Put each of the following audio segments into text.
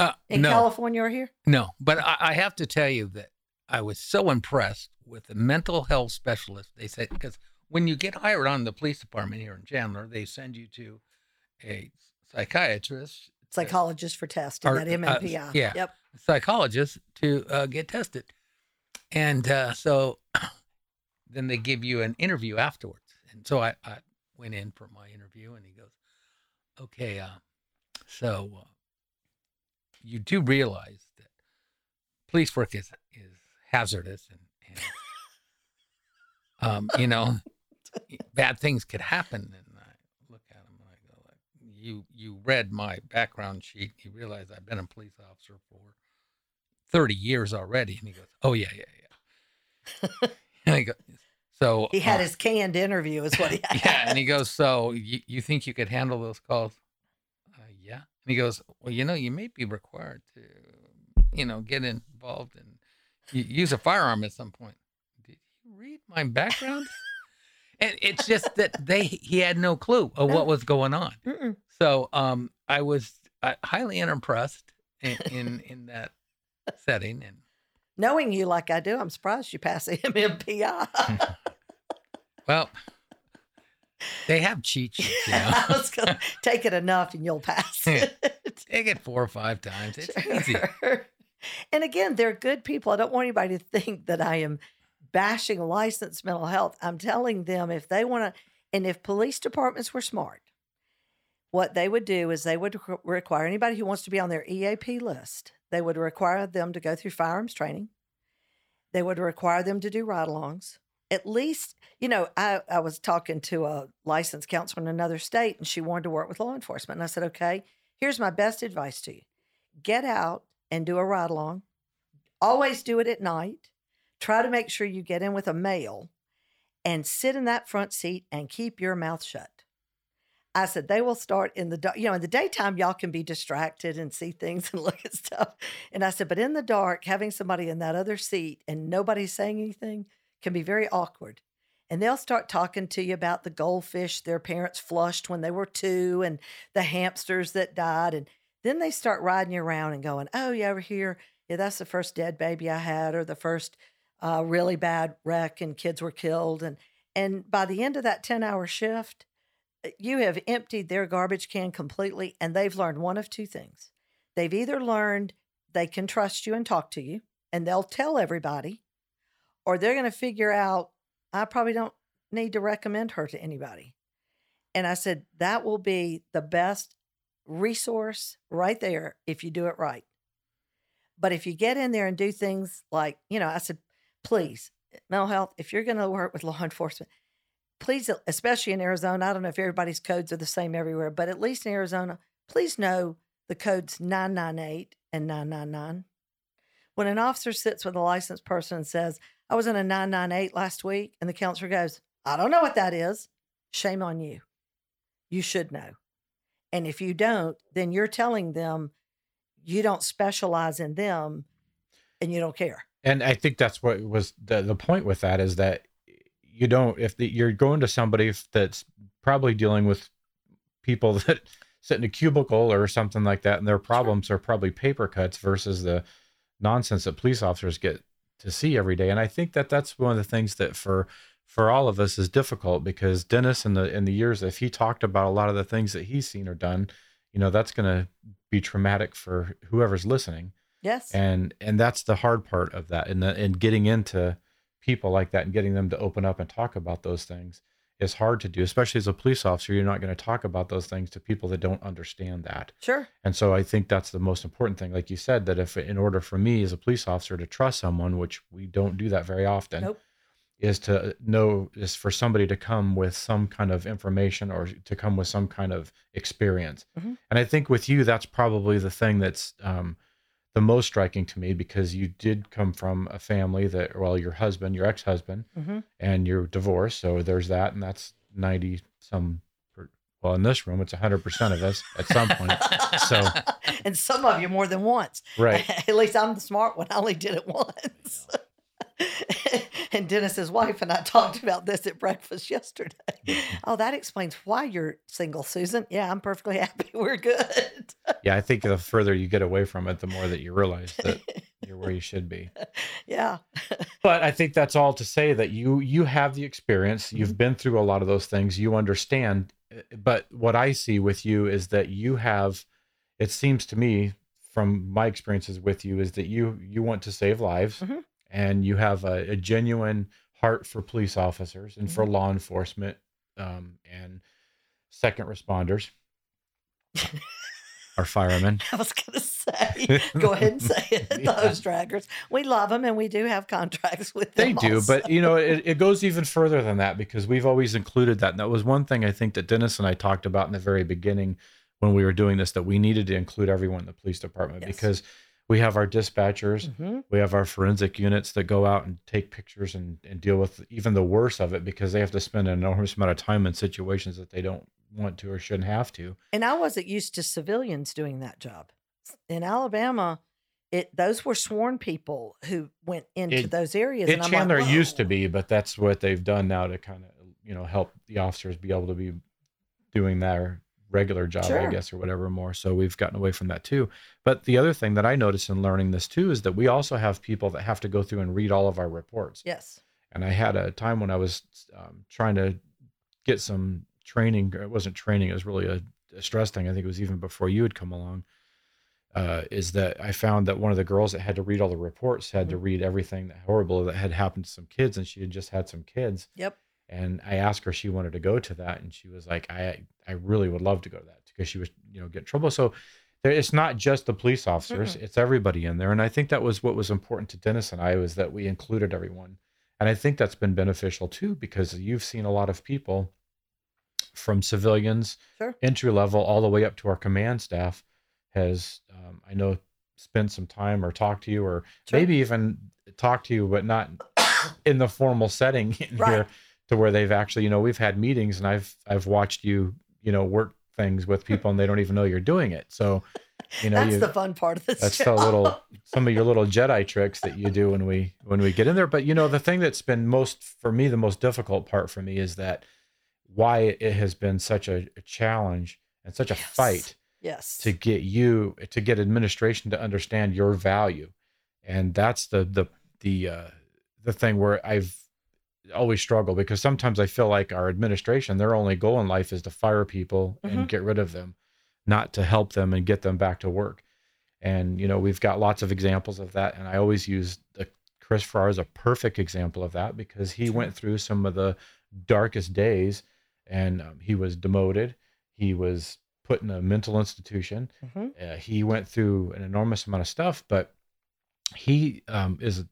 Uh, in no, California or here? no, but I, I have to tell you that I was so impressed with the mental health specialist. They said because when you get hired on the police department here in Chandler, they send you to a psychiatrist, Psychologist for testing Or, that uh, MMPI. yeah. Yep. psychologist to uh, get tested, and uh, so then they give you an interview afterwards. And so I, I went in for my interview, and he goes, "Okay, uh, so uh, you do realize that police work is is hazardous, and, and um, you know, bad things could happen." And I look at him and I go, like, "You you read my background sheet. You realize I've been a police officer for thirty years already." And he goes, "Oh yeah, yeah, yeah." and I go, "So He had uh, his canned interview, is what he had. yeah, and he goes, "So you, you think you could handle those calls?" He goes, "Well, you know, you may be required to, you know, get involved and use a firearm at some point." Did you read my background? and it's just that they he had no clue of what was going on. Mm-mm. So um, I was uh, highly unimpressed in, in in that setting, and Knowing you like I do, I'm surprised you passed the MMPI. well, they have cheat sheets, you know. I was to take it enough and you'll pass it. Take it four or five times. It's easy. And again, they're good people. I don't want anybody to think that I am bashing licensed mental health. I'm telling them if they want to, and if police departments were smart, what they would do is they would re- require anybody who wants to be on their EAP list, they would require them to go through firearms training. They would require them to do ride alongs. At least, you know, I, I was talking to a licensed counselor in another state and she wanted to work with law enforcement. And I said, okay, here's my best advice to you get out and do a ride along. Always do it at night. Try to make sure you get in with a male and sit in that front seat and keep your mouth shut. I said, they will start in the dark. You know, in the daytime, y'all can be distracted and see things and look at stuff. And I said, but in the dark, having somebody in that other seat and nobody saying anything can be very awkward. And they'll start talking to you about the goldfish their parents flushed when they were two and the hamsters that died. And then they start riding you around and going, oh, you over here. Yeah, that's the first dead baby I had, or the first uh, really bad wreck and kids were killed. And and by the end of that 10 hour shift, uh, you have emptied their garbage can completely, and they've learned one of two things. They've either learned they can trust you and talk to you, and they'll tell everybody, or they're going to figure out, I probably don't need to recommend her to anybody. And I said, that will be the best resource right there if you do it right. But if you get in there and do things like, you know, I said, please, mental health, if you're going to work with law enforcement, please, especially in Arizona, I don't know if everybody's codes are the same everywhere, but at least in Arizona, please know the codes 998 and 999. When an officer sits with a licensed person and says, I was in a 998 last week, and the counselor goes, I don't know what that is, shame on you. You should know. And if you don't, then you're telling them you don't specialize in them and you don't care. and I think that's what was the the point with that is that you don't if the, you're going to somebody that's probably dealing with people that sit in a cubicle or something like that, and their problems are probably paper cuts versus the nonsense that police officers get to see every day. And I think that that's one of the things that for for all of us is difficult because Dennis in the in the years if he talked about a lot of the things that he's seen or done, you know, that's going to be traumatic for whoever's listening Yes. and and that's the hard part of that and the, and getting into people like that and getting them to open up and talk about those things is hard to do especially as a police officer you're not going to talk about those things to people that don't understand that sure. and so i think that's the most important thing like you said that if in order for me as a police officer to trust someone which we don't do that very often Nope. is to know is for somebody to come with some kind of information or to come with some kind of experience Mhm. and i think with you that's probably the thing that's um, the most striking to me because you did come from a family that, well, your husband, your ex husband, Mhm. and you're divorced. So there's that. And that's 90 some, well, in this room, it's 100% of us at some point. So, and some of you more than once. right. At least I'm the smart one. I only did it once. and Dennis's wife and I talked about this at breakfast yesterday. Oh, that explains why you're single, Susan. Yeah, I'm perfectly happy. We're good. Yeah. I think the further you get away from it, the more that you realize that you're where you should be. yeah. but I think that's all to say that you you have the experience. You've been through a lot of those things. You understand. uh, But what I see with you is that you have. It seems to me, from my experiences with you, is that you you want to save lives, Mhm. And you have a, a genuine heart for police officers and for law enforcement um, and second responders. Our firemen. I was going to say, go ahead and say it. Yeah. hose draggers. We love them and we do have contracts with them. They do, also. but you know, it, it goes even further than that because we've always included that. And that was one thing I think that Dennis and I talked about in the very beginning when we were doing this that we needed to include everyone in the police department Yes. because we have our dispatchers, Mhm. we have our forensic units that go out and take pictures and, and deal with even the worst of it because they have to spend an enormous amount of time in situations that they don't want to or shouldn't have to. And I wasn't used to civilians doing that job. In Alabama, it those were sworn people who went into It- those areas. It and I'm Chandler like, used to be, but that's what they've done now to kind of you know help the officers be able to be doing their regular job, I guess, or whatever more. So we've gotten away from that too. But the other thing that I noticed in learning this too is that we also have people that have to go through and read all of our reports. Yes. And I had a time when I was um, trying to get some training. It wasn't training; it was really a, a stress thing. I think it was even before you had come along. Uh, is that I found that one of the girls that had to read all the reports had to Mm-hmm. read everything that horrible that had happened to some kids, and she had just had some kids. Yep. And I asked her if she wanted to go to that, and she was like, "I I really would love to go to that because she was you know get in trouble." So there, it's not just the police officers; it's everybody in there. And I think that was what was important to Dennis and I was that we included everyone. And I think that's been beneficial too because you've seen a lot of people from civilians, Sure. entry level, all the way up to our command staff has um, I know spent some time or talked to you or Sure. maybe even talked to you, but not in the formal setting in Right. here to where they've actually, you know, we've had meetings and I've I've watched you, you know, work things with people and they don't even know you're doing it. So, you know, That's you, the fun part of this. that's the job. little some of your little Jedi tricks that you do when we when we get in there. But you know, the thing that's been most for me, the most difficult part for me is that why it has been such a, a challenge and such a Yes. fight Yes. to get you to get administration to understand your value and that's the the the uh the thing where i've always struggle because sometimes i feel like our administration their only goal in life is to fire people Mhm. and get rid of them not to help them and get them back to work and you know we've got lots of examples of that and i always use the chris Farr as a perfect example of that because he went through some of the darkest days and um, he was demoted he was put in a mental institution Mhm. uh, he went through an enormous amount of stuff, but he um, is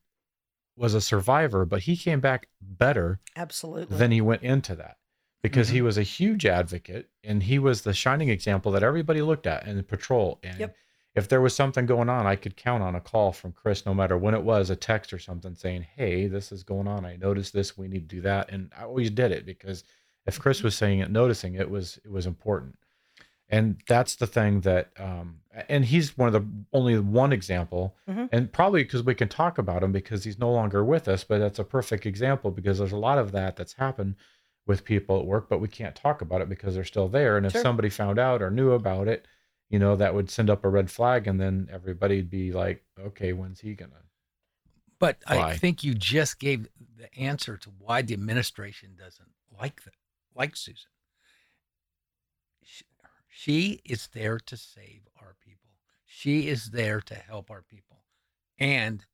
was a survivor. But he came back better Absolutely. than he went into that because Mm-hmm. he was a huge advocate and he was the shining example that everybody looked at in the patrol. And Yep. if there was something going on, I could count on a call from Chris, no matter when it was, a text or something saying, "Hey, this is going on. I noticed this. We need to do that." And I always did it because if Chris was saying it, noticing it was it was important and that's the thing that um and he's one of the only one example Mhm. and probably because we can talk about him because he's no longer with us but that's a perfect example because there's a lot of that that's happened with people at work but we can't talk about it because they're still there and if Sure. somebody found out or knew about it you know that would send up a red flag and then everybody'd be like okay when's he gonna But Why? I think you just gave the answer to why the administration doesn't like the, like Susan. She, she is there to save our people. She is there to help our people, and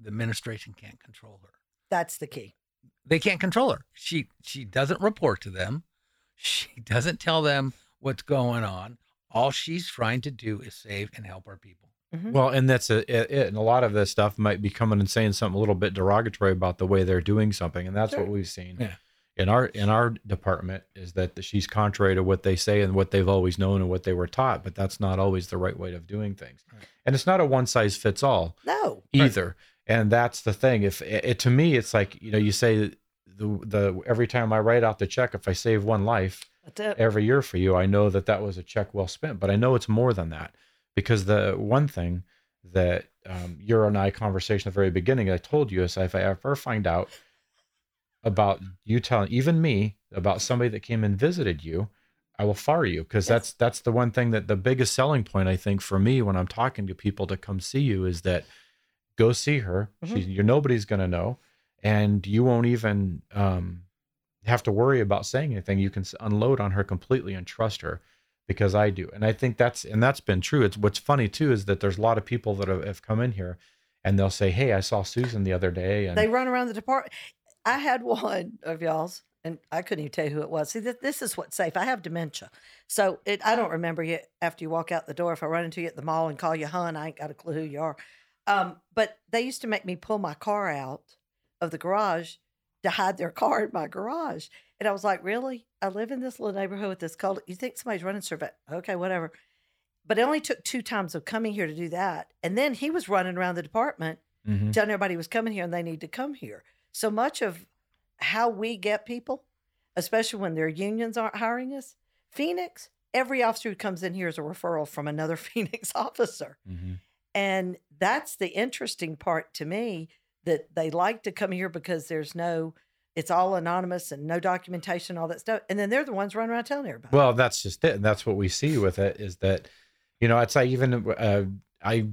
the administration can't control her. That's the key. They can't control her. She she doesn't report to them. She doesn't tell them what's going on. All she's trying to do is save and help our people. Mhm. Well, and that's a, it, it. And a lot of this stuff might be coming and saying something a little bit derogatory about the way they're doing something, and that's Sure. what we've seen. Yeah. In our in our department is that she's contrary to what they say and what they've always known and what they were taught but that's not always the right way of doing things. Right. and it's not a one size fits all No. either. And that's the thing. If it, it to me it's like you know you say the the every time i write out the check if i save one life every year for you i know that that was a check well spent but i know it's more than that. Because the one thing that um, your and i conversation at the very beginning i told you is if i ever find out about you telling even me about somebody that came and visited you i will fire you because Yes. that's that's the one thing that the biggest selling point i think for me when i'm talking to people to come see you is that go see her she, you're nobody's going to know and you won't even um, have to worry about saying anything you can unload on her completely and trust her because i do and i think that's and that's been true it's what's funny too is that there's a lot of people that have, have come in here and they'll say hey i saw susan the other day and They run around the department. I had one of y'all's, and I couldn't even tell you who it was. See, this, this is what's safe. I have dementia, so it. I don't remember you after you walk out the door. If I run into you at the mall and call you hun, I ain't got a clue who you are. Um, but they used to make me pull my car out of the garage to hide their car in my garage, and I was like, "Really? I live in this little neighborhood with this cold. You think somebody's running survey? Okay, whatever." But it only took two times of coming here to do that, and then he was running around the department Mhm. telling everybody he was coming here and they need to come here. So much of how we get people, especially when their unions aren't hiring us, Phoenix, every officer who comes in here is a referral from another Phoenix officer. Mhm. And that's the interesting part to me that they like to come here because there's no, it's all anonymous and no documentation, all that stuff. And then they're the ones running around telling everybody. Well, that's just it, and that's what we see with it is that, you know, it's like even uh, I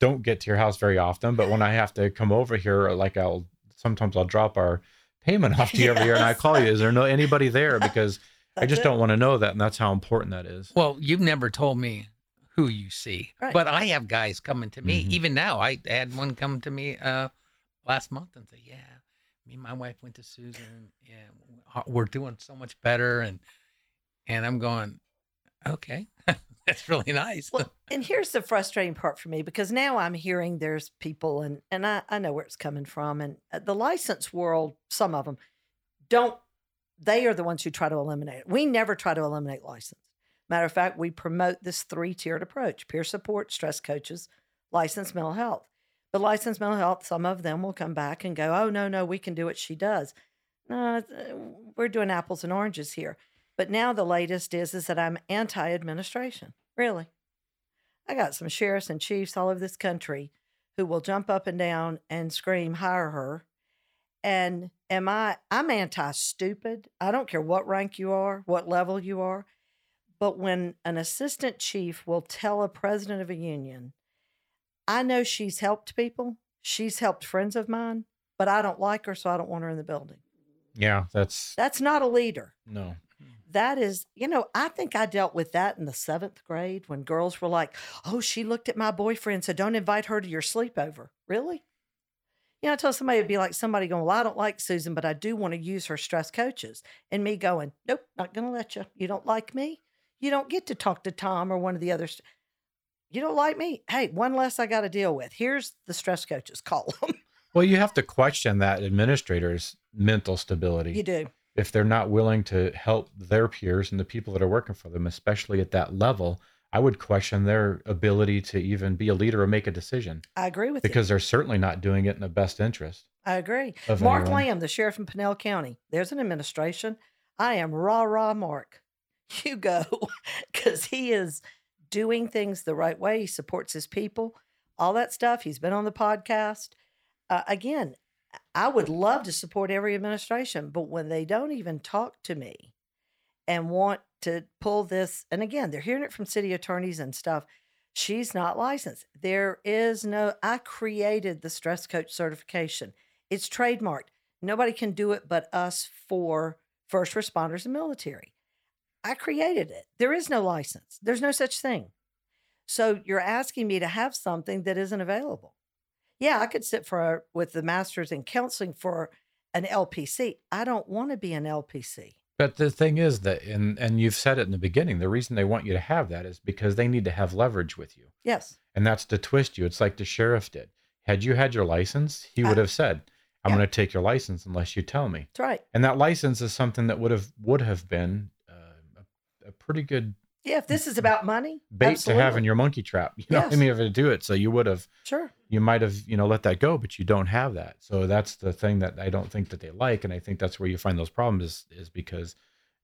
don't get to your house very often, but when I have to come over here, like I'll sometimes I'll drop our payment off to you every year, and I call you. Is there no anybody there? Because I just it. don't want to know that, and that's how important that is. Well, you've never told me who you see, Right. but I have guys coming to me. Mhm. Even now, I had one come to me uh, last month and say, "Yeah, me and my wife went to Susan. Yeah, we're doing so much better." And and I'm going, "Okay, that's really nice." Well, and here's the frustrating part for me because now I'm hearing there's people, and and I, I know where it's coming from, and uh, the license world, some of them don't. They are the ones who try to eliminate it. We never try to eliminate license. Matter of fact, we promote this three tiered approach: peer support, stress coaches, licensed mental health. But licensed mental health, some of them will come back and go, "Oh no, no, we can do what she does." No, uh, we're doing apples and oranges here. But now the latest is is that I'm anti-administration. Really, I got some sheriffs and chiefs all over this country who will jump up and down and scream, hire her. And am I, I'm anti stupid. I don't care what rank you are, what level you are. But when an assistant chief will tell a president of a union, I know she's helped people, she's helped friends of mine, but I don't like her, so I don't want her in the building. Yeah, that's That's not a leader no. That is, you know, I think I dealt with that in the seventh grade when girls were like, oh, she looked at my boyfriend, so don't invite her to your sleepover. Really? You know, I tell somebody it'd be like somebody going, Well, I don't like Susan, but I do want to use her stress coaches. And me going, Nope, not going to let you. You don't like me? You don't get to talk to Tom or one of the others. You don't like me? Hey, one less I got to deal with. Here's the stress coaches. Call them. Well, you have to question that administrator's mental stability. you do. If they're not willing to help their peers and the people that are working for them, especially at that level, I would question their ability to even be a leader or make a decision I agree with you. because they're certainly not doing it in the best interest. I agree. Mark anyone. Lamb, the sheriff in Pinal County. There's an administration. I am rah rah Mark. You go because he is doing things the right way. He supports his people, all that stuff. He's been on the podcast. Uh, again, I would love to support every administration, but when they don't even talk to me and want to pull this, and again, they're hearing it from city attorneys and stuff. She's not licensed. There is no, I created the stress coach certification. It's trademarked. Nobody can do it but us for first responders and military. I created it. There is no license. There's no such thing. So you're asking me to have something that isn't available. Yeah, I could sit for a, with the masters in counseling for an LPC. I don't want to be an LPC. But the thing is that, and and you've said it in the beginning, the reason they want you to have that is because they need to have leverage with you, Yes. and that's to twist you. It's like the sheriff did. Had you had your license, he would have said, I'm Yeah. going to take your license unless you tell me. That's right. And that license is something that would have would have been uh, a, a pretty good Yeah, if this is about money, bait to have in your monkey trap. You know, Yes. I mean, if to do it, so you would have Sure. you might have you know let that go but you don't have that so that's the thing that i don't think that they like and i think that's where you find those problems is, is because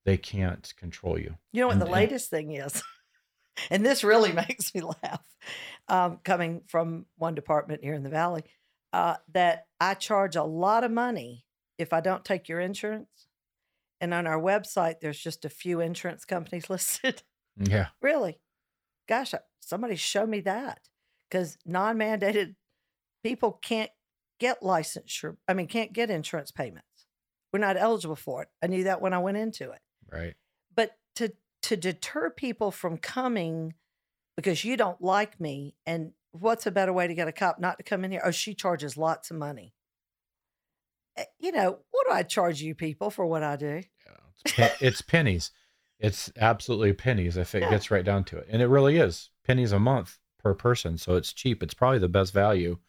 they can't control you You know what And- the and- latest thing is? and this really makes me laugh, um, coming from one department here in the Valley, uh, that I charge a lot of money if I don't take your insurance. And on our website, there's just a few insurance companies listed. Yeah really? Gosh, somebody show me that. Because non mandated people can't get licensure, I mean, can't get insurance payments. We're not eligible for it. I knew that when I went into it right but to to deter people from coming because you don't like me and what's a better way to get a cop not to come in here oh she charges lots of money Eh, you know what do i charge you people for what i do it's, pe- it's pennies it's absolutely pennies if it Yeah. gets right down to it. And it really is pennies a month per person so it's cheap. It's probably the best value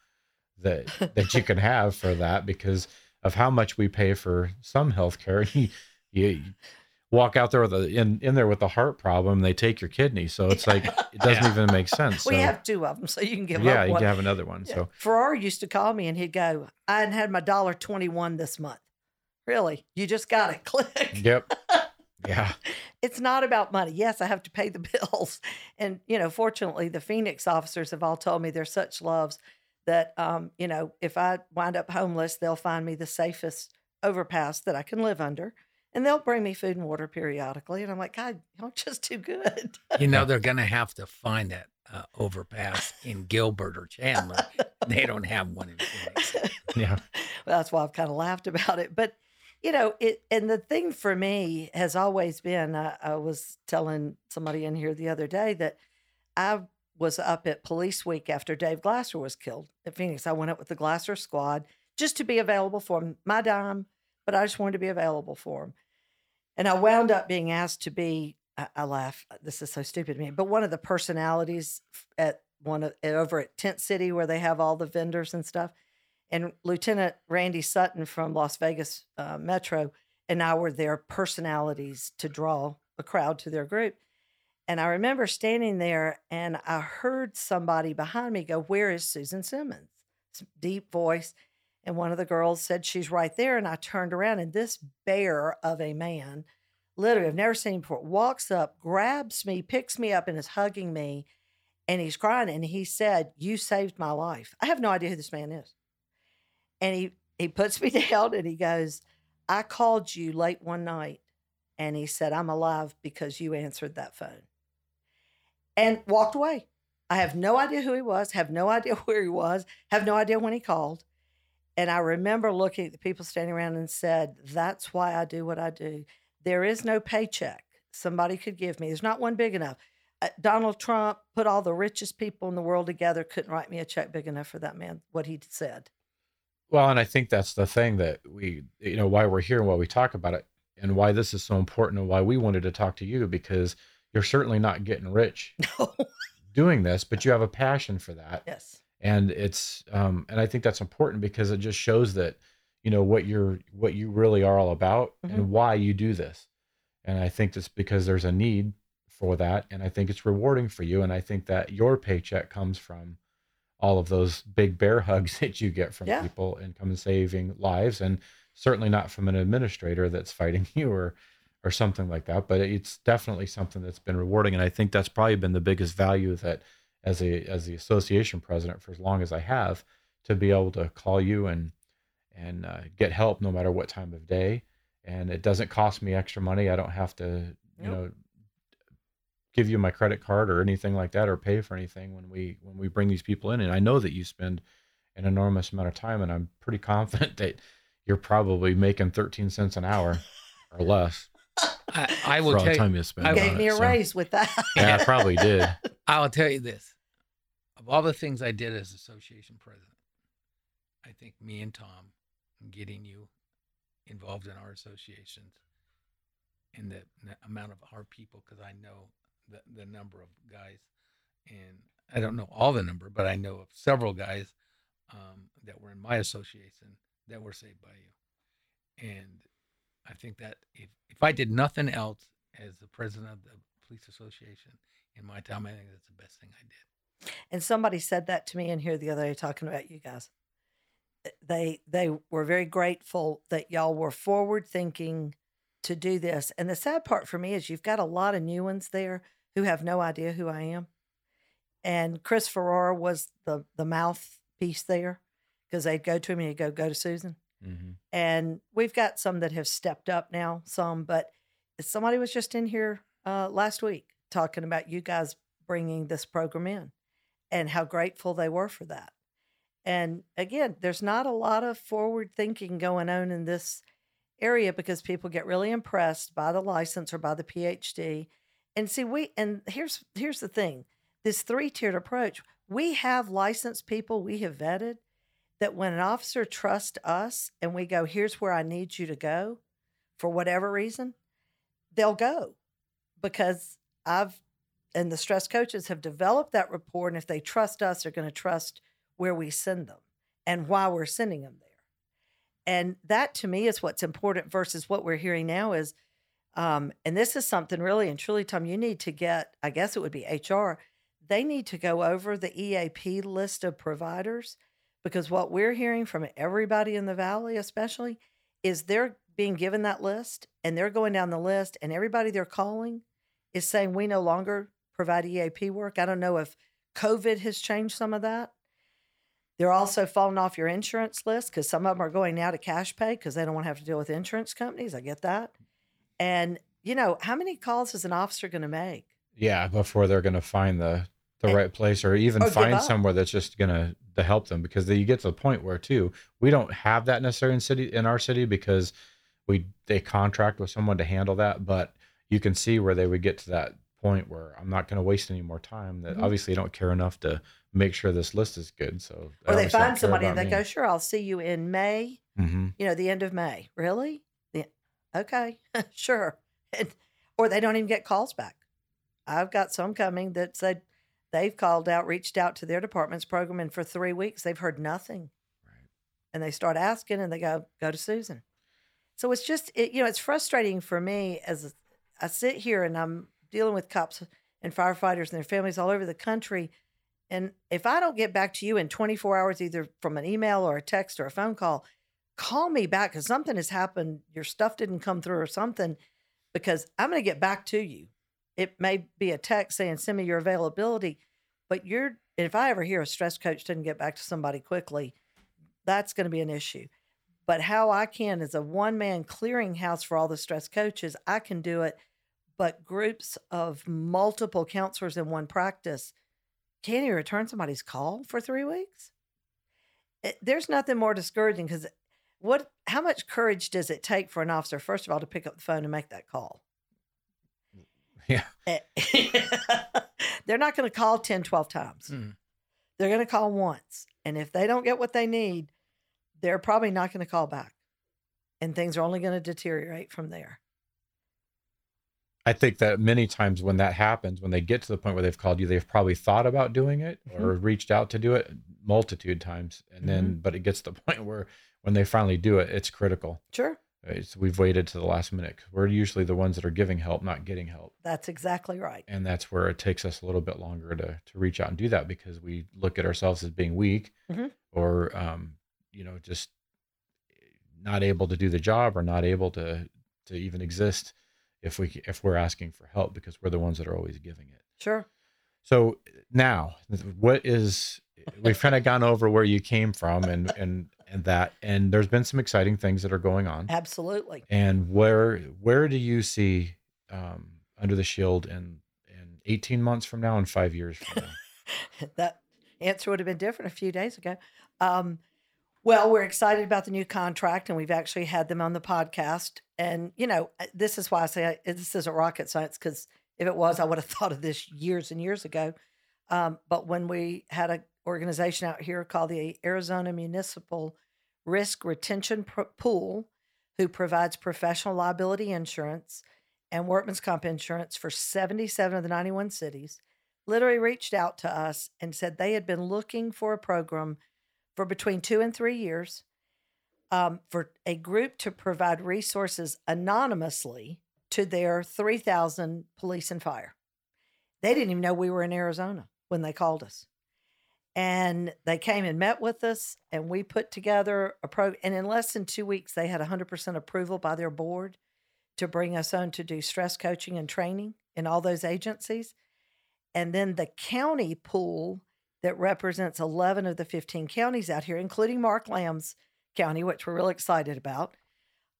that that you can have for that because of how much we pay for some health care you, you walk out there with a in, in there with a heart problem they take your kidney. So it's like it doesn't Yeah. even make sense. We so, have two of them so you can give yeah up you one. can have another one. Yeah. so Farrar used to call me and he'd go i had my dollar 21 this month. Really? You just got it. Click. Yep yeah it's not about money. Yes, I have to pay the bills. And, you know, fortunately, the Phoenix officers have all told me they're such loves that, um, you know, if I wind up homeless, they'll find me the safest overpass that I can live under. And they'll bring me food and water periodically. And I'm like, God, y'all just too good. You know, they're going to have to find that uh, overpass in Gilbert or Chandler. They don't have one in Phoenix. yeah well, that's why I've kind of laughed about it. But you know, it and the thing for me has always been. I, I was telling somebody in here the other day that I was up at Police Week after Dave Glasser was killed at Phoenix. I went up with the Glasser squad just to be available for him, my dime, but I just wanted to be available for him. And I wound up being asked to be. I, I laugh. This is so stupid to me, but one of the personalities at one of over at Tent City where they have all the vendors and stuff and Lieutenant Randy Sutton from Las Vegas uh, Metro and I were their personalities to draw a crowd to their group. And I remember standing there and I heard somebody behind me go, Where is Susan Simmons? Deep voice. And one of the girls said, She's right there. And I turned around and this bear of a man, literally, I've never seen him before, walks up, grabs me, picks me up, and is hugging me. And he's crying. And he said, You saved my life. I have no idea who this man is and he he puts me down and he goes i called you late one night and he said i'm alive because you answered that phone and walked away. I have no idea who he was have no idea where he was have no idea when he called and i remember looking at the people standing around and said that's why i do what i do. There is no paycheck somebody could give me. There's not one big enough. Uh, Donald Trump put all the richest people in the world together, couldn't write me a check big enough for that man, what he said. Well, and I think that's the thing that we, you know, why we're here and why we talk about it and why this is so important and why we wanted to talk to you because you're certainly not getting rich No. doing this, but you have a passion for that. yes. And it's, um, and I think that's important because it just shows that, you know, what you're, what you really are all about Mhm. and why you do this. And I think that's because there's a need for that. And I think it's rewarding for you. And I think that your paycheck comes from all of those big bear hugs that you get from Yeah. people and come and saving lives and certainly not from an administrator that's fighting you or or something like that but it's definitely something that's been rewarding and i think that's probably been the biggest value that as a as the association president for as long as i have to be able to call you and and uh, get help no matter what time of day and it doesn't cost me extra money i don't have to you know give you my credit card or anything like that or pay for anything when we when we bring these people in and i know that you spend an enormous amount of time and i'm pretty confident that you're probably making 13 cents an hour or less I, I for will all tell the you, time you spend I on Gave it, me a so- raise with that. yeah I probably did I'll tell you this. Of all the things I did as association president, I think me and Tom getting you involved in our associations and the, the amount of our people, because I know the, the number of guys, and I don't know all the number, but I know of several guys um, that were in my association that were saved by you. And I think that if, if I did nothing else as the president of the police association in my time, I think that's the best thing I did. And somebody said that to me in here the other day talking about you guys. They they were very grateful that y'all were forward thinking to do this. And the sad part for me is you've got a lot of new ones there who have no idea who I am. And Chris Ferrara was the the mouthpiece there because they'd go to him and he'd go, go to Susan. Mhm. And we've got some that have stepped up now, some, but somebody was just in here uh, last week talking about you guys bringing this program in and how grateful they were for that. And again, there's not a lot of forward thinking going on in this area because people get really impressed by the license or by the PhD. And see, we and here's here's the thing: this three tiered approach. We have licensed people we have vetted that when an officer trusts us and we go, here's where I need you to go, for whatever reason, they'll go because I've and the stress coaches have developed that rapport. And if they trust us, they're going to trust where we send them and why we're sending them there. And that to me is what's important versus what we're hearing now is, um, and this is something really and truly, Tom, you need to get, I guess it would be HR, they need to go over the EAP list of providers because what we're hearing from everybody in the valley, especially, is they're being given that list and they're going down the list and everybody they're calling is saying we no longer provide EAP work. I don't know if COVID has changed some of that. They're also falling off your insurance list because some of them are going now to cash pay because they don't want to have to deal with insurance companies. I get that. And, you know, how many calls is an officer going to make? Yeah, before they're going to find the the And- right place or even or find somewhere that's just going to to help them because you get to the point where too we don't have that necessarily in city in our city because we they contract with someone to handle that but you can see where they would get to that point where I'm not going to waste any more time that Mhm. obviously don't care enough to make sure this list is good so Or they find somebody and they go, sure, I'll see you in May, hmm you know, the end of May. Really? The, okay, sure. And, or they don't even get calls back. I've got some coming that said they've called out, reached out to their department's program, and for three weeks they've heard nothing. Right. And they start asking and they go, go to Susan. So it's just, it, you know, it's frustrating for me as I sit here and I'm dealing with cops and firefighters and their families all over the country. And if I don't get back to you in 24 hours, either from an email or a text or a phone call, call me back because something has happened. Your stuff didn't come through or something, because I'm going to get back to you. It may be a text saying, send me your availability, but you're, if I ever hear a stress coach didn't get back to somebody quickly, that's going to be an issue. But how I can, as a one man clearinghouse for all the stress coaches, I can do it. But groups of multiple counselors in one practice, can you return somebody's call for three weeks? It, there's nothing more discouraging because what? How much courage does it take for an officer, first of all, to pick up the phone and make that call? Yeah. Eh, They're not going to call 10, 12 times. Mm. They're going to call once. And if they don't get what they need, they're probably not going to call back. And things are only going to deteriorate from there. I think that many times when that happens, when they get to the point where they've called you, they've probably thought about doing it or reached out to do it multitude times, and then but it gets to the point where when they finally do it, it's critical. Sure. It's, we've waited to the last minute. we're usually the ones that are giving help, not getting help, That's exactly right. and that's where it takes us a little bit longer to to reach out and do that because we look at ourselves as being weak Mhm. or um, you know just not able to do the job or not able to to even exist if we if we're asking for help because we're the ones that are always giving it. Sure. So now, what is we've kind of gone over where you came from and and and that and there's been some exciting things that are going on. Absolutely. And where where do you see um, under the shield in in 18 months from now and 5 years from now? that answer would have been different a few days ago. Um, well, we're excited about the new contract, and we've actually had them on the podcast. And you know, this is why I say this isn't rocket science because if it was, I would have thought of this years and years ago. Um, but when we had an organization out here called the Arizona Municipal Risk Retention Pool, who provides professional liability insurance and workman's comp insurance for 77 of the 91 cities, literally reached out to us and said they had been looking for a program for between two and three years. um, for a group to provide resources anonymously to their 3,000 police and fire. They didn't even know we were in Arizona when they called us. And they came and met with us, and we put together a pro. And in less than two weeks, they had 100% approval by their board to bring us on to do stress coaching and training in all those agencies. And then the county pool that represents 11 of the 15 counties out here, including Mark Lamb's county, which we're really excited about.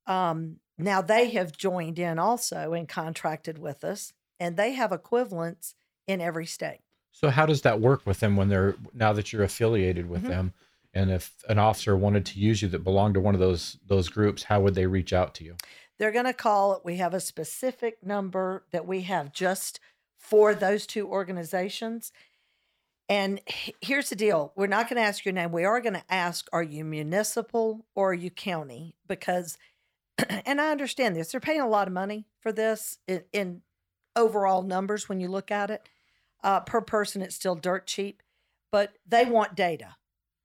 Um, now they have joined in also and contracted with us, and they have equivalents in every state. So how does that work with them when they're now that you're affiliated with Mhm. them? And if an officer wanted to use you that belonged to one of those those groups, how would they reach out to you? They're going to call it. We have a specific number that we have just for those two organizations. And here's the deal we're not going to ask your name. We are going to ask, are you municipal or are you county? Because, and I understand this, they're paying a lot of money for this in, in overall numbers when you look at it. Uh, per person, it's still dirt cheap, but they want data.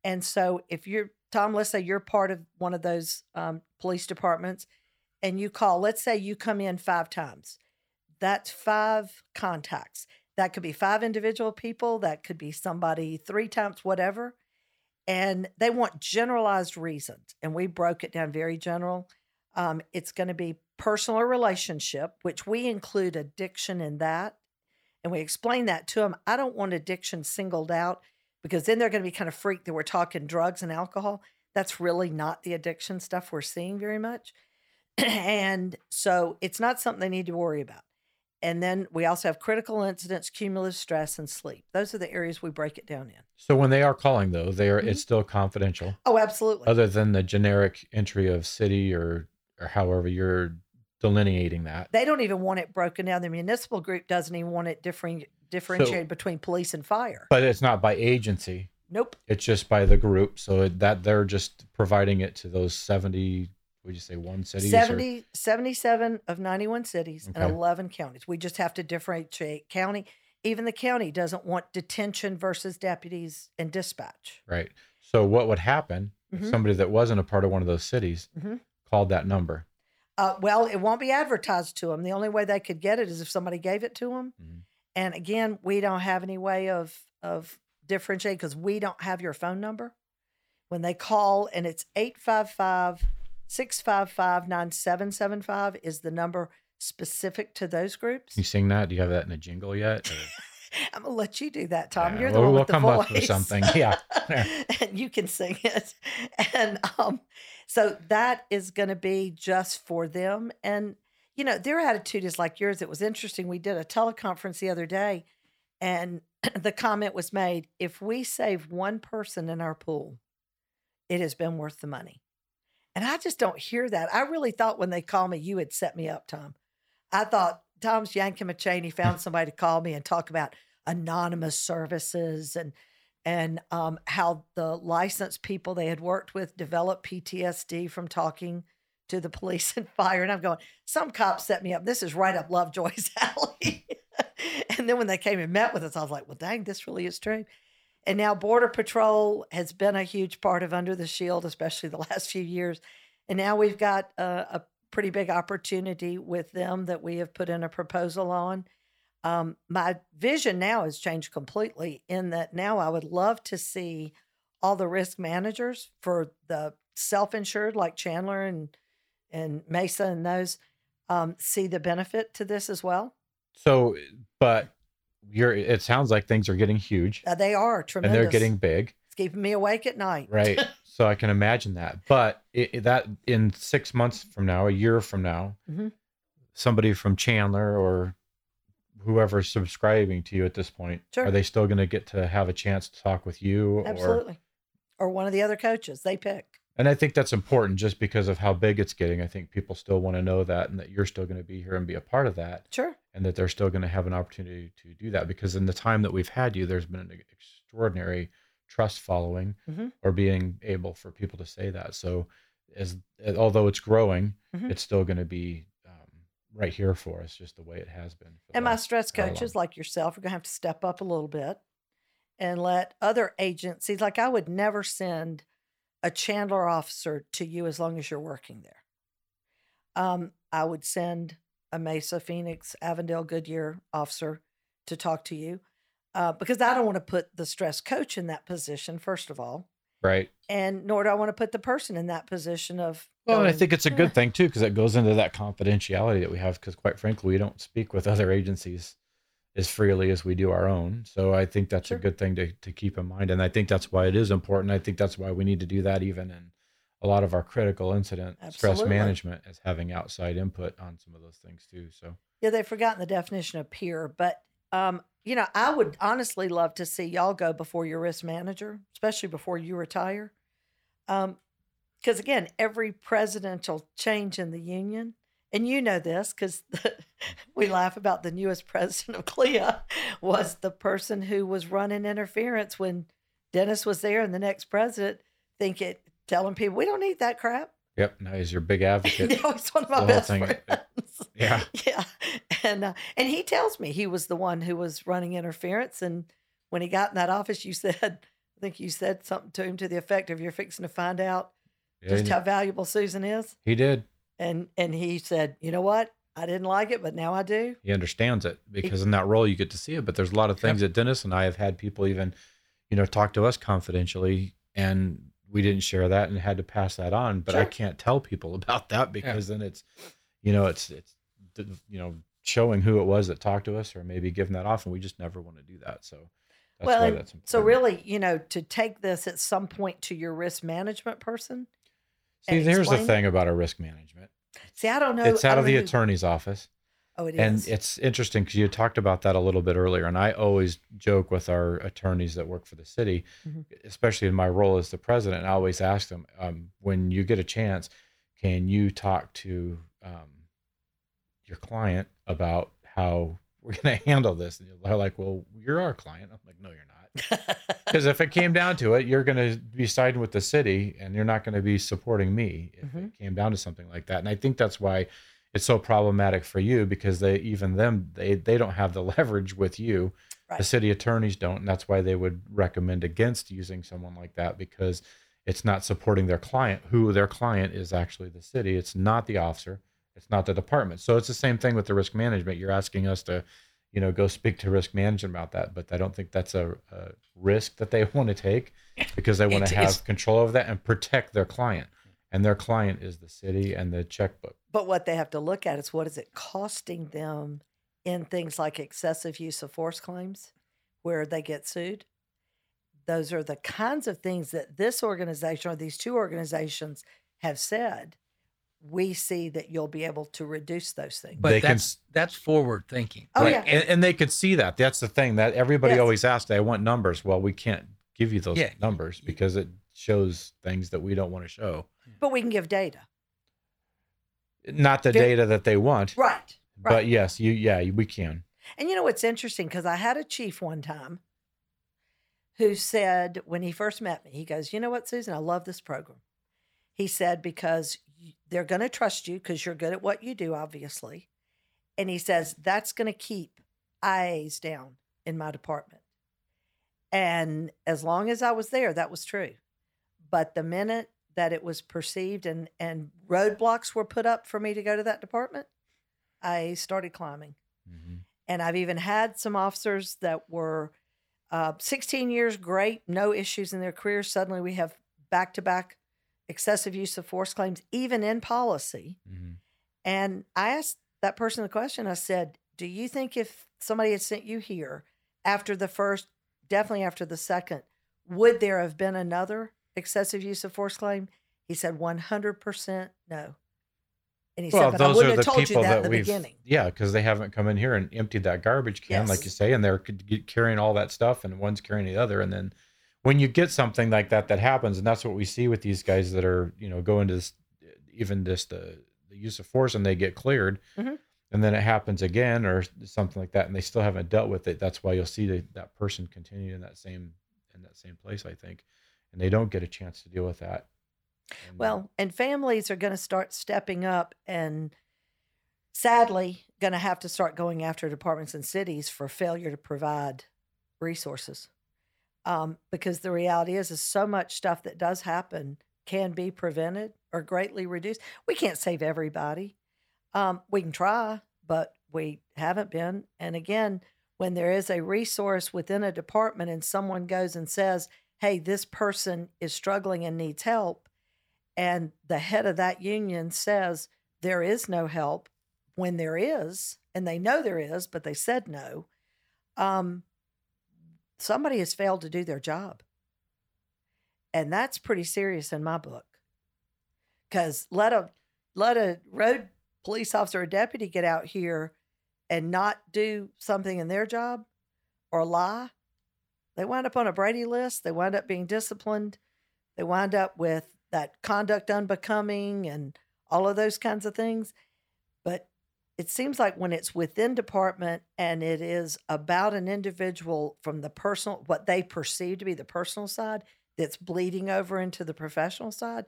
And so if you're, Tom, let's say you're part of one of those um, police departments and you call, let's say you come in five times, that's five contacts. That could be five individual people, that could be somebody three times, whatever. And they want generalized reasons. And we broke it down very general. Um, it's going to be personal relationship, which we include addiction in that. And we explain that to them. I don't want addiction singled out because then they're going to be kind of freaked that we're talking drugs and alcohol. That's really not the addiction stuff we're seeing very much. and so it's not something they need to worry about. And then we also have critical incidents, cumulative stress, and sleep. Those are the areas we break it down in. So when they are calling though, they are Mhm. it's still confidential, Oh, absolutely. other than the generic entry of city or or however you're delineating that. they don't even want it broken down. The municipal group doesn't even want it differing, differentiated between police and fire. But it's not by agency. Nope. It's just by the group. So that they're just providing it to those 70 would you say one or- 70, 77 of 91 cities and 11 counties. We just have to differentiate county. Even the county doesn't want detention versus deputies and dispatch. Right. So what would happen if Mhm. somebody that wasn't a part of one of those cities Mhm. called that number? Uh, well, it won't be advertised to them. The only way they could get it is if somebody gave it to them. Mhm. And again, we don't have any way of of differentiating because we don't have your phone number. When they call and it's 855 655 9775 is the number specific to those groups. Can you sing that? Do you have that in a jingle yet? I'm gonna let you do that, Tom. Yeah, You're the we'll- one we'll with the come voice. up with something. Yeah. and you can sing it. And um, so that is going to be just for them. And you know, their attitude is like yours. It was interesting. We did a teleconference the other day, and the comment was made: if we save one person in our pool, it has been worth the money. And I just don't hear that. I really thought when they called me, you had set me up, Tom. I thought Tom's yanking my chain. He found somebody to call me and talk about anonymous services and and um, how the licensed people they had worked with developed PTSD from talking to the police and fire. And I'm going, some cops set me up. This is right up Lovejoy's alley. and then when they came and met with us, I was like, well, dang, this really is true. And now Border Patrol has been a huge part of Under the Shield, especially the last few years. And now we've got a, a pretty big opportunity with them that we have put in a proposal on. Um, my vision now has changed completely in that now I would love to see all the risk managers for the self-insured like Chandler and and Mesa and those um, see the benefit to this as well. so, but you're. It sounds like things are getting huge Uh, they are tremendous. and they're getting big, it's keeping me awake at night. right? so I can imagine that. But it, it- that in six months from now, a year from now, Mhm. somebody from Chandler or whoever's subscribing to you at this point, Sure. are they still going to get to have a chance to talk with you? Or, Absolutely. Or one of the other coaches they pick. And I think that's important just because of how big it's getting. I think people still want to know that and that you're still going to be here and be a part of that. Sure. and that they're still going to have an opportunity to do that because in the time that we've had you there's been an extraordinary trust following Mhm. or being able for people to say that so as although it's growing Mhm. it's still going to be um, right here for us just the way it has been And my stress coaches, long. like yourself, are going to have to step up a little bit and let other agencies, like I would never send a Chandler officer to you as long as you're working there. Um, I would send a Mesa, Phoenix, Avondale, Goodyear officer to talk to you uh, because I don't want to put the stress coach in that position, first of all, Right. and nor do I want to put the person in that position of. Well, and I think it's a "Eh." good thing too, because it goes into that confidentiality that we have. Because quite frankly, we don't speak with other agencies as freely as we do our own. So I think that's Sure. a good thing to, to keep in mind. And I think that's why it is important. I think that's why we need to do that even in a lot of our critical incident stress management is having outside input on some of those things too. So Yeah, they've forgotten the definition of peer, but um, you know, I would honestly love to see y'all go before your risk manager, especially before you retire. Um, because again, every presidential change in the union, and you know this because we laugh about the newest president of CLIA was the person who was running interference when Dennis was there, and the next president think it telling people we don't need that crap. yep, now he's your big advocate. He's one of my best thing. friends. Yeah. yeah, and uh, and he tells me he was the one who was running interference, and when he got in that office, you said, I think you said something to him to the effect of, "You're fixing to find out Yeah, just how valuable Susan is," he did. And and he said, "You know what? I didn't like it, but now I do." he understands it because in that role you get to see it. But there's a lot of things that Dennis and I have had people even, you know, talk to us confidentially, and we didn't share that and had to pass that on. But I can't tell people about that because then it's, you know, it's it's, you know, showing who it was that talked to us or maybe giving that off, and we just never want to do that. So that's well, that's so really, you know, to take this at some point to your risk management person. See, and here's the thing about our risk management. See, I don't know. it's out of the who- attorney's office. Oh, it is. And it's interesting because you talked about that a little bit earlier. And I always joke with our attorneys that work for the city, Mhm. especially in my role as the president. I always ask them um, when you get a chance, can you talk to um, your client about how we're going to handle this? And they're like, well, you're our client. I'm like, no, you're not. Because if it came down to it, you're going to be siding with the city and you're not going to be supporting me if Mhm. it came down to something like that. And I think that's why it's so problematic for you because they even them they they don't have the leverage with you. The city attorneys don't, and that's why they would recommend against using someone like that because it's not supporting their client, who their client is actually the city. It's not the officer. It's not the department. So it's the same thing with the risk management. You're asking us to, you know, go speak to risk management about that, but I don't think that's a, a risk that they want to take because they want It's- to have control of that and protect their client. And their client is the city and the checkbook. But what they have to look at is what is it costing them in things like excessive use of force claims where they get sued. Those are the kinds of things that this organization or these two organizations have said. We see that you'll be able to reduce those things. But They can that's that's forward thinking. Oh, Right. yeah. And, and they could see that. That's the thing that everybody Yes. always asks. I want numbers. Well, we can't give you those Yeah. numbers because it shows things that we don't want to show. But we can give data. Not the Ve- data that they want, Right. but yes, you yeah, we can. And you know what's interesting? Because I had a chief one time who said, when he first met me, he goes, You know what, Susan? I love this program. He said, Because y- they're going to trust you because you're good at what you do, obviously. And he says, That's going to keep IAs down in my department. And as long as I was there, that was true. But the minute that it was perceived and, and roadblocks were put up for me to go to that department, I started climbing. Mhm. And I've even had some officers that were uh, 16 years, great, no issues in their career. Suddenly we have back to back excessive use of force claims, even in policy. Mhm. And I asked that person the question I said, Do you think if somebody had sent you here after the first, definitely after the second, would there have been another excessive use of force claim? He said 100% no. And he Well, said, But I those wouldn't are have the told you people that, that, in the we've beginning. yeah, because they haven't come in here and emptied that garbage can, like you say, and they're carrying all that stuff, and one's carrying the other, and then when you get something like that that happens, and that's what we see with these guys that are you know going to this, even just the the use of force, and they get cleared, Mhm. and then it happens again or something like that, and they still haven't dealt with it. That's why you'll see the, that person continue in that same in that same place, I think, and they don't get a chance to deal with that. And- Well, and families are going to start stepping up and sadly going to have to start going after departments and cities for failure to provide resources. Um, because the reality is, is so much stuff that does happen can be prevented or greatly reduced. We can't save everybody. Um, we can try, but we haven't been. And again, when there is a resource within a department and someone goes and says, hey, this person is struggling and needs help, and the head of that union says there is no help when there is, and they know there is, but they said no, um, somebody has failed to do their job. And that's pretty serious in my book. Because let a let a road police officer or deputy get out here and not do something in their job or lie, they wind up on a Brady list. They wind up being disciplined. They wind up with that conduct unbecoming and all of those kinds of things. It seems like when it's within department and it is about an individual from the personal, what they perceive to be the personal side, that's bleeding over into the professional side,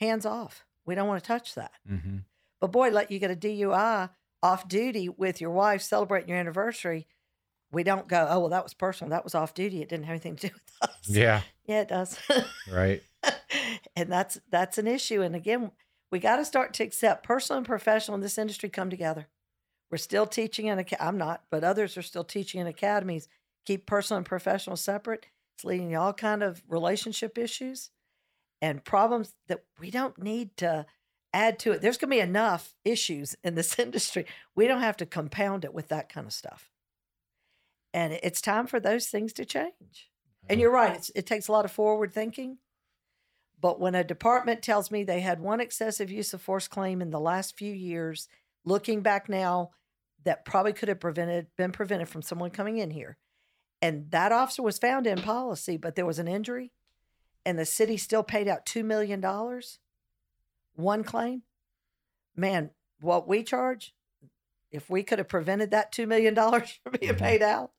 hands off. We don't want to touch that. Mm-hmm. But boy, let you get a DUI off duty with your wife celebrating your anniversary. We don't go, oh, well, that was personal. That was off duty. It didn't have anything to do with us. Yeah. Yeah, it does. Right. and that's that's an issue. And again, we got to start to accept personal and professional in this industry come together. We're still teaching in, aca- I'm not, but others are still teaching in academies. Keep personal and professional separate. It's leading to all kind of relationship issues and problems that we don't need to add to it. There's going to be enough issues in this industry. We don't have to compound it with that kind of stuff. And it's time for those things to change. And you're right, it's, it takes a lot of forward thinking. But when a department tells me they had one excessive use of force claim in the last few years, looking back now, that probably could have prevented been prevented from someone coming in here. And that officer was found in policy, but there was an injury, and the city still paid out two million dollars. One claim. Man, what we charge, if we could have prevented that two million dollars from being Mhm. paid out,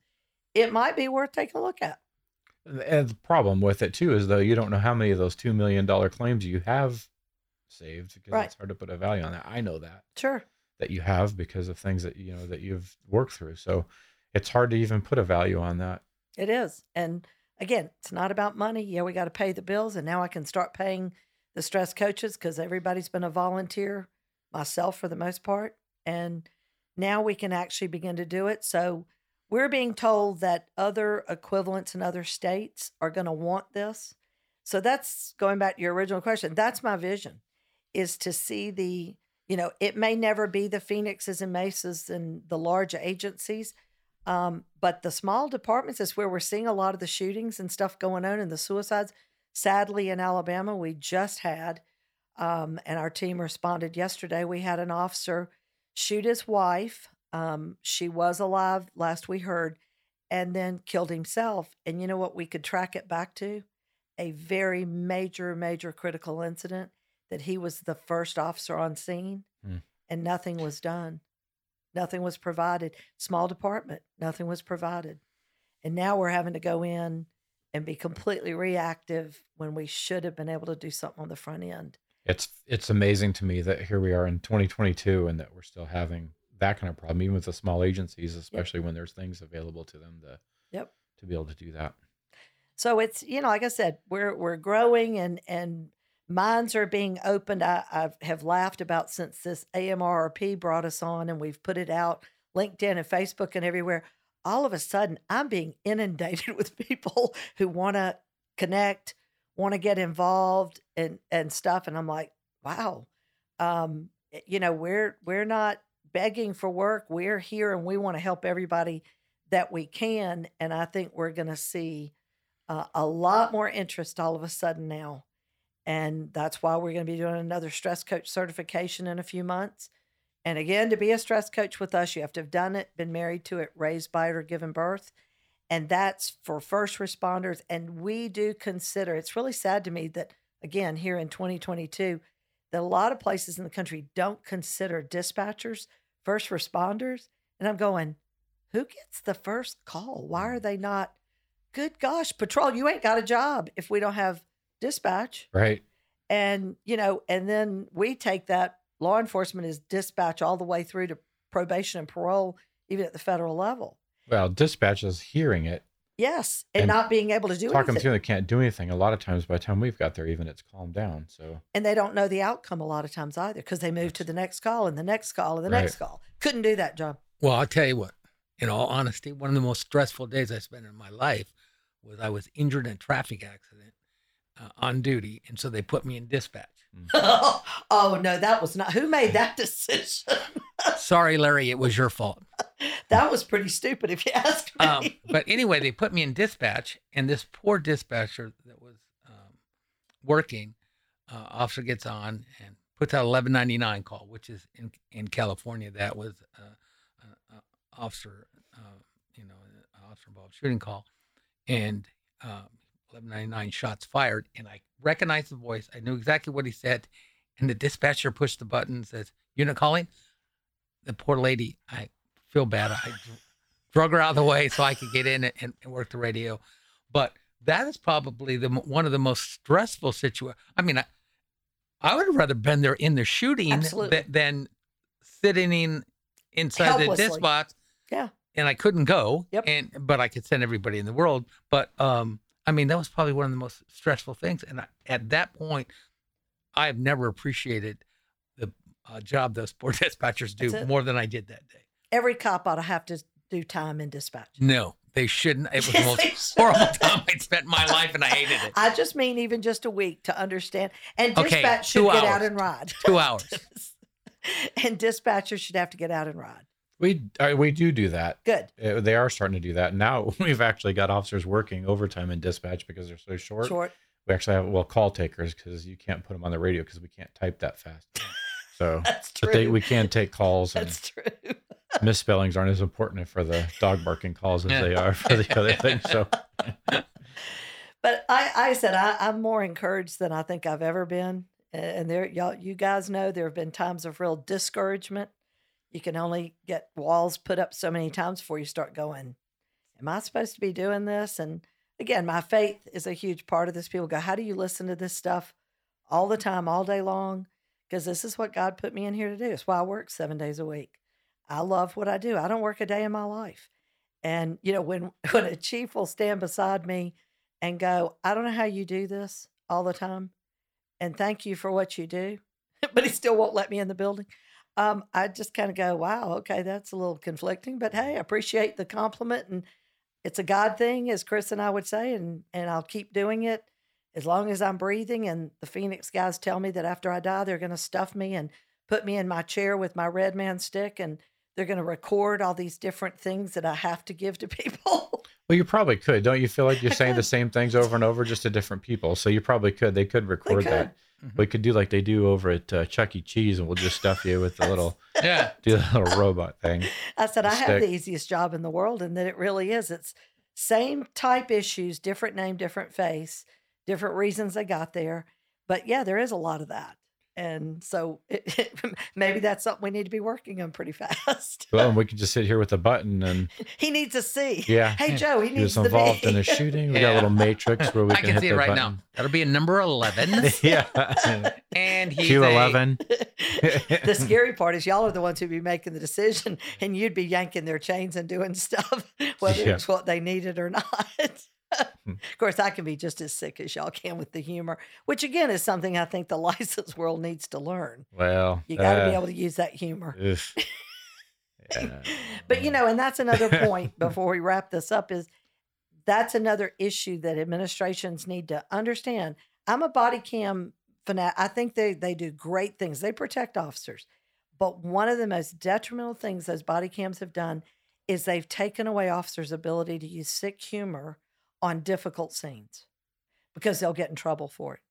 it might be worth taking a look at. And the problem with it too is though you don't know how many of those two million dollar claims you have saved because Right. it's hard to put a value on that. I know that Sure. that you have because of things that you know that you've worked through. So it's hard to even put a value on that. It is. And again, it's not about money. Yeah, we got to pay the bills. And now I can start paying the stress coaches because everybody's been a volunteer, myself for the most part. And now we can actually begin to do it. So we're being told that other equivalents in other states are going to want this. So that's going back to your original question. That's my vision is to see the, you know, it may never be the Phoenixes and Mesas and the large agencies, um, but the small departments is where we're seeing a lot of the shootings and stuff going on and the suicides. Sadly, in Alabama, we just had, um, and our team responded yesterday. We had an officer shoot his wife. Um, she was alive last we heard, and then killed himself. And you know what? We could track it back to a very major, major critical incident that he was the first officer on scene, Hmm. and nothing was done. Nothing was provided. Small department, nothing was provided. And now we're having to go in and be completely reactive when we should have been able to do something on the front end. It's it's amazing to me that here we are in 2022 and that we're still having that kind of problem, even with the small agencies, especially when there's things available to them to Yep. to be able to do that. So it's you know, like I said, we're we're growing and and minds are being opened. I, I have laughed about since this AMRP brought us on and we've put it out LinkedIn and Facebook and everywhere. All of a sudden, I'm being inundated with people who want to connect, want to get involved and and stuff. And I'm like, wow, um, you know, we're we're not begging for work. We're here and we want to help everybody that we can. And I think we're going to see uh, a lot more interest all of a sudden now. And that's why we're going to be doing another stress coach certification in a few months. And again, to be a stress coach with us, you have to have done it, been married to it, raised by it, or given birth. And that's for first responders. And we do consider it's really sad to me that, again, here in 2022, that a lot of places in the country don't consider dispatchers first responders. And I'm going, who gets the first call? Why are they not? Good gosh, patrol, you ain't got a job if we don't have dispatch. Right. And, you know, and then we take that law enforcement is dispatch all the way through to probation and parole, even at the federal level. Well, dispatch is hearing it Yes, and, And not being able to do Talk them anything, through, they can't do anything. A lot of times, by the time we've got there, even it's calmed down. So and they don't know the outcome a lot of times either because they move to the next call and the next call and the next call. Couldn't do that, John. Well, I'll tell you what. In all honesty, one of the most stressful days I spent in my life was I was injured in a traffic accident uh, on duty, and so they put me in dispatch. oh no, that was not. Who made that decision? Sorry, Larry, it was your fault. that was pretty stupid, if you ask me. Um, but anyway, they put me in dispatch, and this poor dispatcher that was um, working, uh, officer gets on and puts out 1199 call, which is in in California that was uh, uh, uh, officer, uh, you know, uh, officer involved shooting call, and um, 1199 shots fired, and I recognized the voice. I knew exactly what he said, and the dispatcher pushed the button and says, "Unit calling." The poor lady, I feel bad. I drug her out of the way so I could get in and, and work the radio. But that is probably the one of the most stressful situations. I mean, I, I would have rather been there in the shooting th- than sitting in inside the dispatch. Yeah. And I couldn't go. Yep. And but I could send everybody in the world. But um, I mean, that was probably one of the most stressful things. And I, at that point, I have never appreciated the uh, job those poor dispatchers do more than I did that day. Every cop ought to have to do time in dispatch. No, they shouldn't. It was the most horrible time I'd spent my life, and I hated it. I just mean even just a week to understand. And Okay, dispatch should two get out and ride. Two hours. and dispatchers should have to get out and ride. We uh, we do do that. Good. Uh, they are starting to do that now. We've actually got officers working overtime in dispatch because they're so short. Short. We actually have well call takers because you can't put them on the radio because we can't type that fast. So, That's true. but they, we can take calls and That's true. misspellings aren't as important for the dog barking calls as Yeah. they are for the other things. So But I, I said I, I'm more encouraged than I think I've ever been. And there, y'all, you guys know there have been times of real discouragement. You can only get walls put up so many times before you start going, Am I supposed to be doing this? And again, my faith is a huge part of this. People go, How do you listen to this stuff all the time, all day long? Because this is what God put me in here to do. It's why I work seven days a week. I love what I do. I don't work a day in my life. And you know, when when a chief will stand beside me and go, I don't know how you do this all the time. And thank you for what you do. but he still won't let me in the building. Um, I just kind of go, wow, okay, that's a little conflicting, but hey, I appreciate the compliment. And it's a God thing, as Chris and I would say, and, and I'll keep doing it as long as I'm breathing. And the Phoenix guys tell me that after I die, they're going to stuff me and put me in my chair with my red man stick and they're going to record all these different things that I have to give to people. Well, you probably could. Don't you feel like you're I saying the same things over and over just to different people? So you probably could. They could record could. that. Mhm. We could do like they do over at uh, Chuck E. Cheese, and we'll just stuff you with the little Yeah. do the little robot thing. I said, I have the easiest job in the world, and that it really is. It's same type issues, different name, different face, different reasons they got there. But yeah, there is a lot of that. And so it, maybe that's something we need to be working on pretty fast. Well, and we could just sit here with a button and he needs to see. yeah, Hey, Joe, he he needs was to involved be. in a shooting. We got a little matrix where we I can, can hit see the it right button. now. That'll be a number 11. yeah, and he's Q a- eleven. the scary part is y'all are the ones who'd be making the decision, and you'd be yanking their chains and doing stuff, whether Yeah. it's what they needed or not. Hmm. of course, I can be just as sick as y'all can with the humor, which again is something I think the license world needs to learn. Well, You got to be uh, able to use that humor. Yeah. But you know, and that's another point before we wrap this up is that's another issue that administrations need to understand. I'm a body cam fanatic. I think they they do great things. They protect officers. But one of the most detrimental things those body cams have done is they've taken away officers' ability to use sick humor on difficult scenes because they'll get in trouble for it.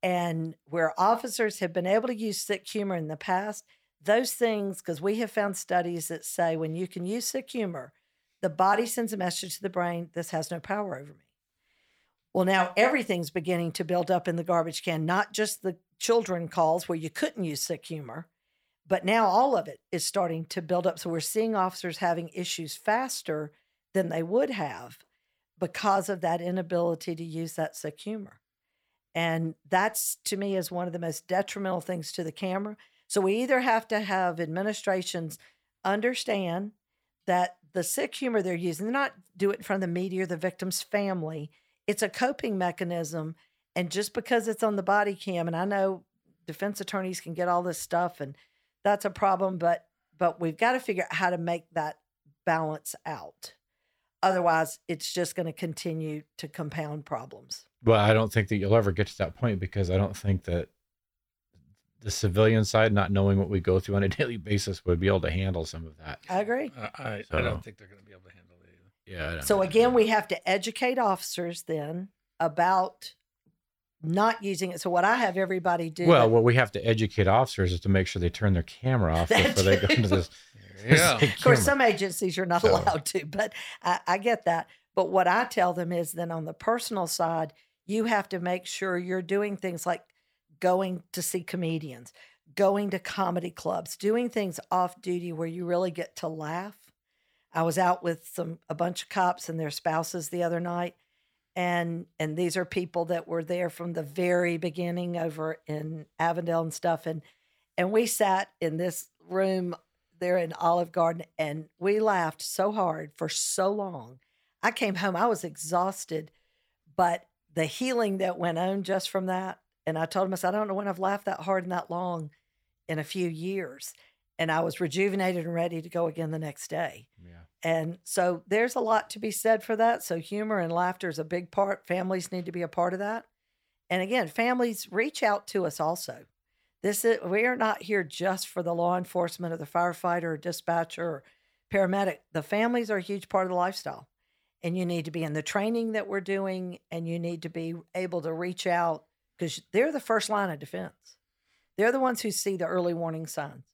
And where officers have been able to use sick humor in the past, those things, because we have found studies that say when you can use sick humor, the body sends a message to the brain this has no power over me. Well, now everything's beginning to build up in the garbage can, not just the children calls where you couldn't use sick humor, but now all of it is starting to build up. So we're seeing officers having issues faster than they would have because of that inability to use that sick humor. And that's to me is one of the most detrimental things to the camera. So we either have to have administrations understand that the sick humor they're using, they're not do it in front of the media or the victim's family. It's a coping mechanism. And just because it's on the body cam, and I know defense attorneys can get all this stuff and that's a problem, but but we've got to figure out how to make that balance out. Otherwise, it's just going to continue to compound problems. Well, I don't think that you'll ever get to that point because I don't think that the civilian side, not knowing what we go through on a daily basis, would be able to handle some of that. I agree. Uh, I, I don't think they're going to be able to handle it either. Yeah. I don't So know. again, we have to educate officers then about not using it. So what I have everybody do. well, what we have to educate officers is to make sure they turn their camera off That before they go into this. There you go. this of course, some agencies you're not So- allowed to, but I, I get that. But what I tell them is then on the personal side, you have to make sure you're doing things like going to see comedians, going to comedy clubs, doing things off duty where you really get to laugh. I was out with some a bunch of cops and their spouses the other night, and and these are people that were there from the very beginning over in Avondale and stuff, and and we sat in this room there in Olive Garden and we laughed so hard for so long. I came home, I was exhausted, but the healing that went on just from that. And I told him, I said, I don't know when I've laughed that hard and that long in a few years. And I was rejuvenated and ready to go again the next day. Yeah. And so there's a lot to be said for that. So humor and laughter is a big part. Families need to be a part of that. And again, families reach out to us also. This is we are not here just for the law enforcement or the firefighter or dispatcher or paramedic. The families are a huge part of the lifestyle. And you need to be in the training that we're doing and you need to be able to reach out because they're the first line of defense. They're the ones who see the early warning signs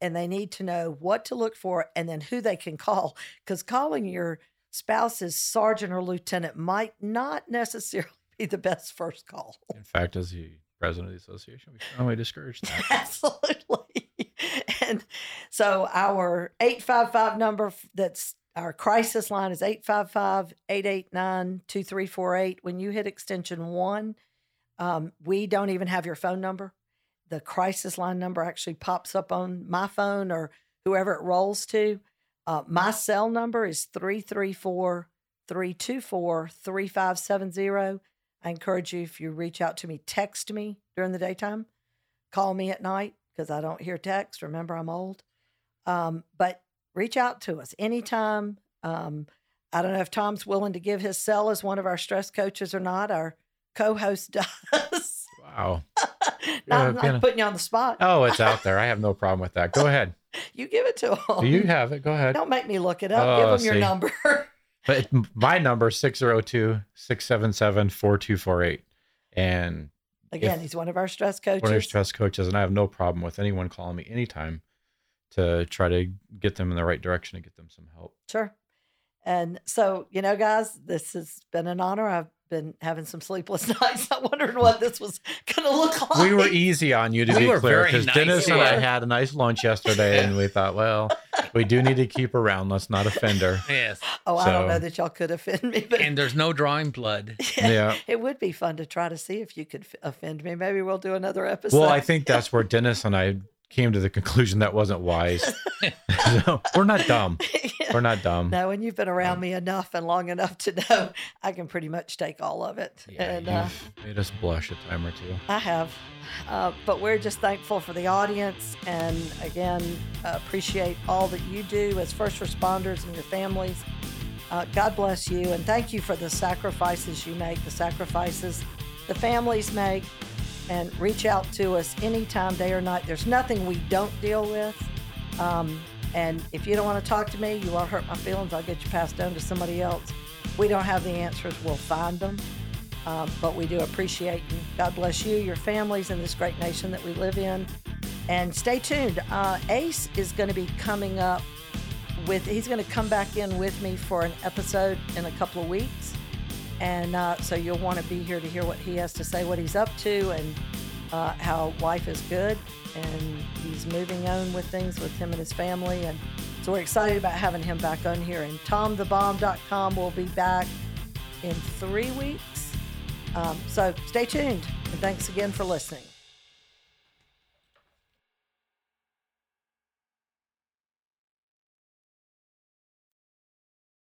and they need to know what to look for and then who they can call because calling your spouse's sergeant or lieutenant might not necessarily be the best first call. In fact, as the president of the association, we strongly discourage that. Absolutely. And so our 855 number that's our crisis line is 855 889 2348. When you hit extension one, um, we don't even have your phone number. The crisis line number actually pops up on my phone or whoever it rolls to. Uh, my cell number is 334 324 3570. I encourage you, if you reach out to me, text me during the daytime, call me at night because I don't hear text. Remember, I'm old. Um, but reach out to us anytime. Um, I don't know if Tom's willing to give his cell as one of our stress coaches or not. Our co host does. Wow. not, Yeah, not putting you on the spot. Oh, it's out there. I have no problem with that. Go ahead. You give it to him. Do you have it? Go ahead. Don't make me look it up. Oh, give him your number. But my number is 602-677-4248. And Again, he's one of our stress coaches. one of our stress coaches, and I have no problem with anyone calling me anytime to try to get them in the right direction and get them some help. Sure. And so, you know, guys, this has been an honor. I've been having some sleepless nights. I wondering what this was going to look like. We were easy on you to We be clear because nice, Dennis and I had a nice lunch yesterday, and we thought, well, we do need to keep her around. Let's not offend her. Yes. oh, I don't know that y'all could offend me, but And there's no drawing blood. Yeah. it would be fun to try to see if you could offend me. Maybe we'll do another episode. Well, I think that's where Dennis and I came to the conclusion that wasn't wise. so, we're not dumb. We're not dumb. no, and you've been around me enough and long enough to know I can pretty much take all of it. Yeah, and uh, made us blush a time or two. I have. Uh, but we're just thankful for the audience and again, uh, appreciate all that you do as first responders and your families. Uh, God bless you and thank you for the sacrifices you make, the sacrifices the families make, and reach out to us anytime, day or night. There's nothing we don't deal with. Um, and if you don't want to talk to me, you won't hurt my feelings. I'll get you passed on to somebody else. We don't have the answers, we'll find them. Um, but we do appreciate you. God bless you, your families, and this great nation that we live in. And stay tuned. Uh, Ace is going to be coming up with, he's going to come back in with me for an episode in a couple of weeks. And uh, so you'll want to be here to hear what he has to say, what he's up to, and uh, how life is good. And he's moving on with things with him and his family. And so we're excited about having him back on here. And TomTheBomb.com will be back in three weeks. Um, so stay tuned. And thanks again for listening.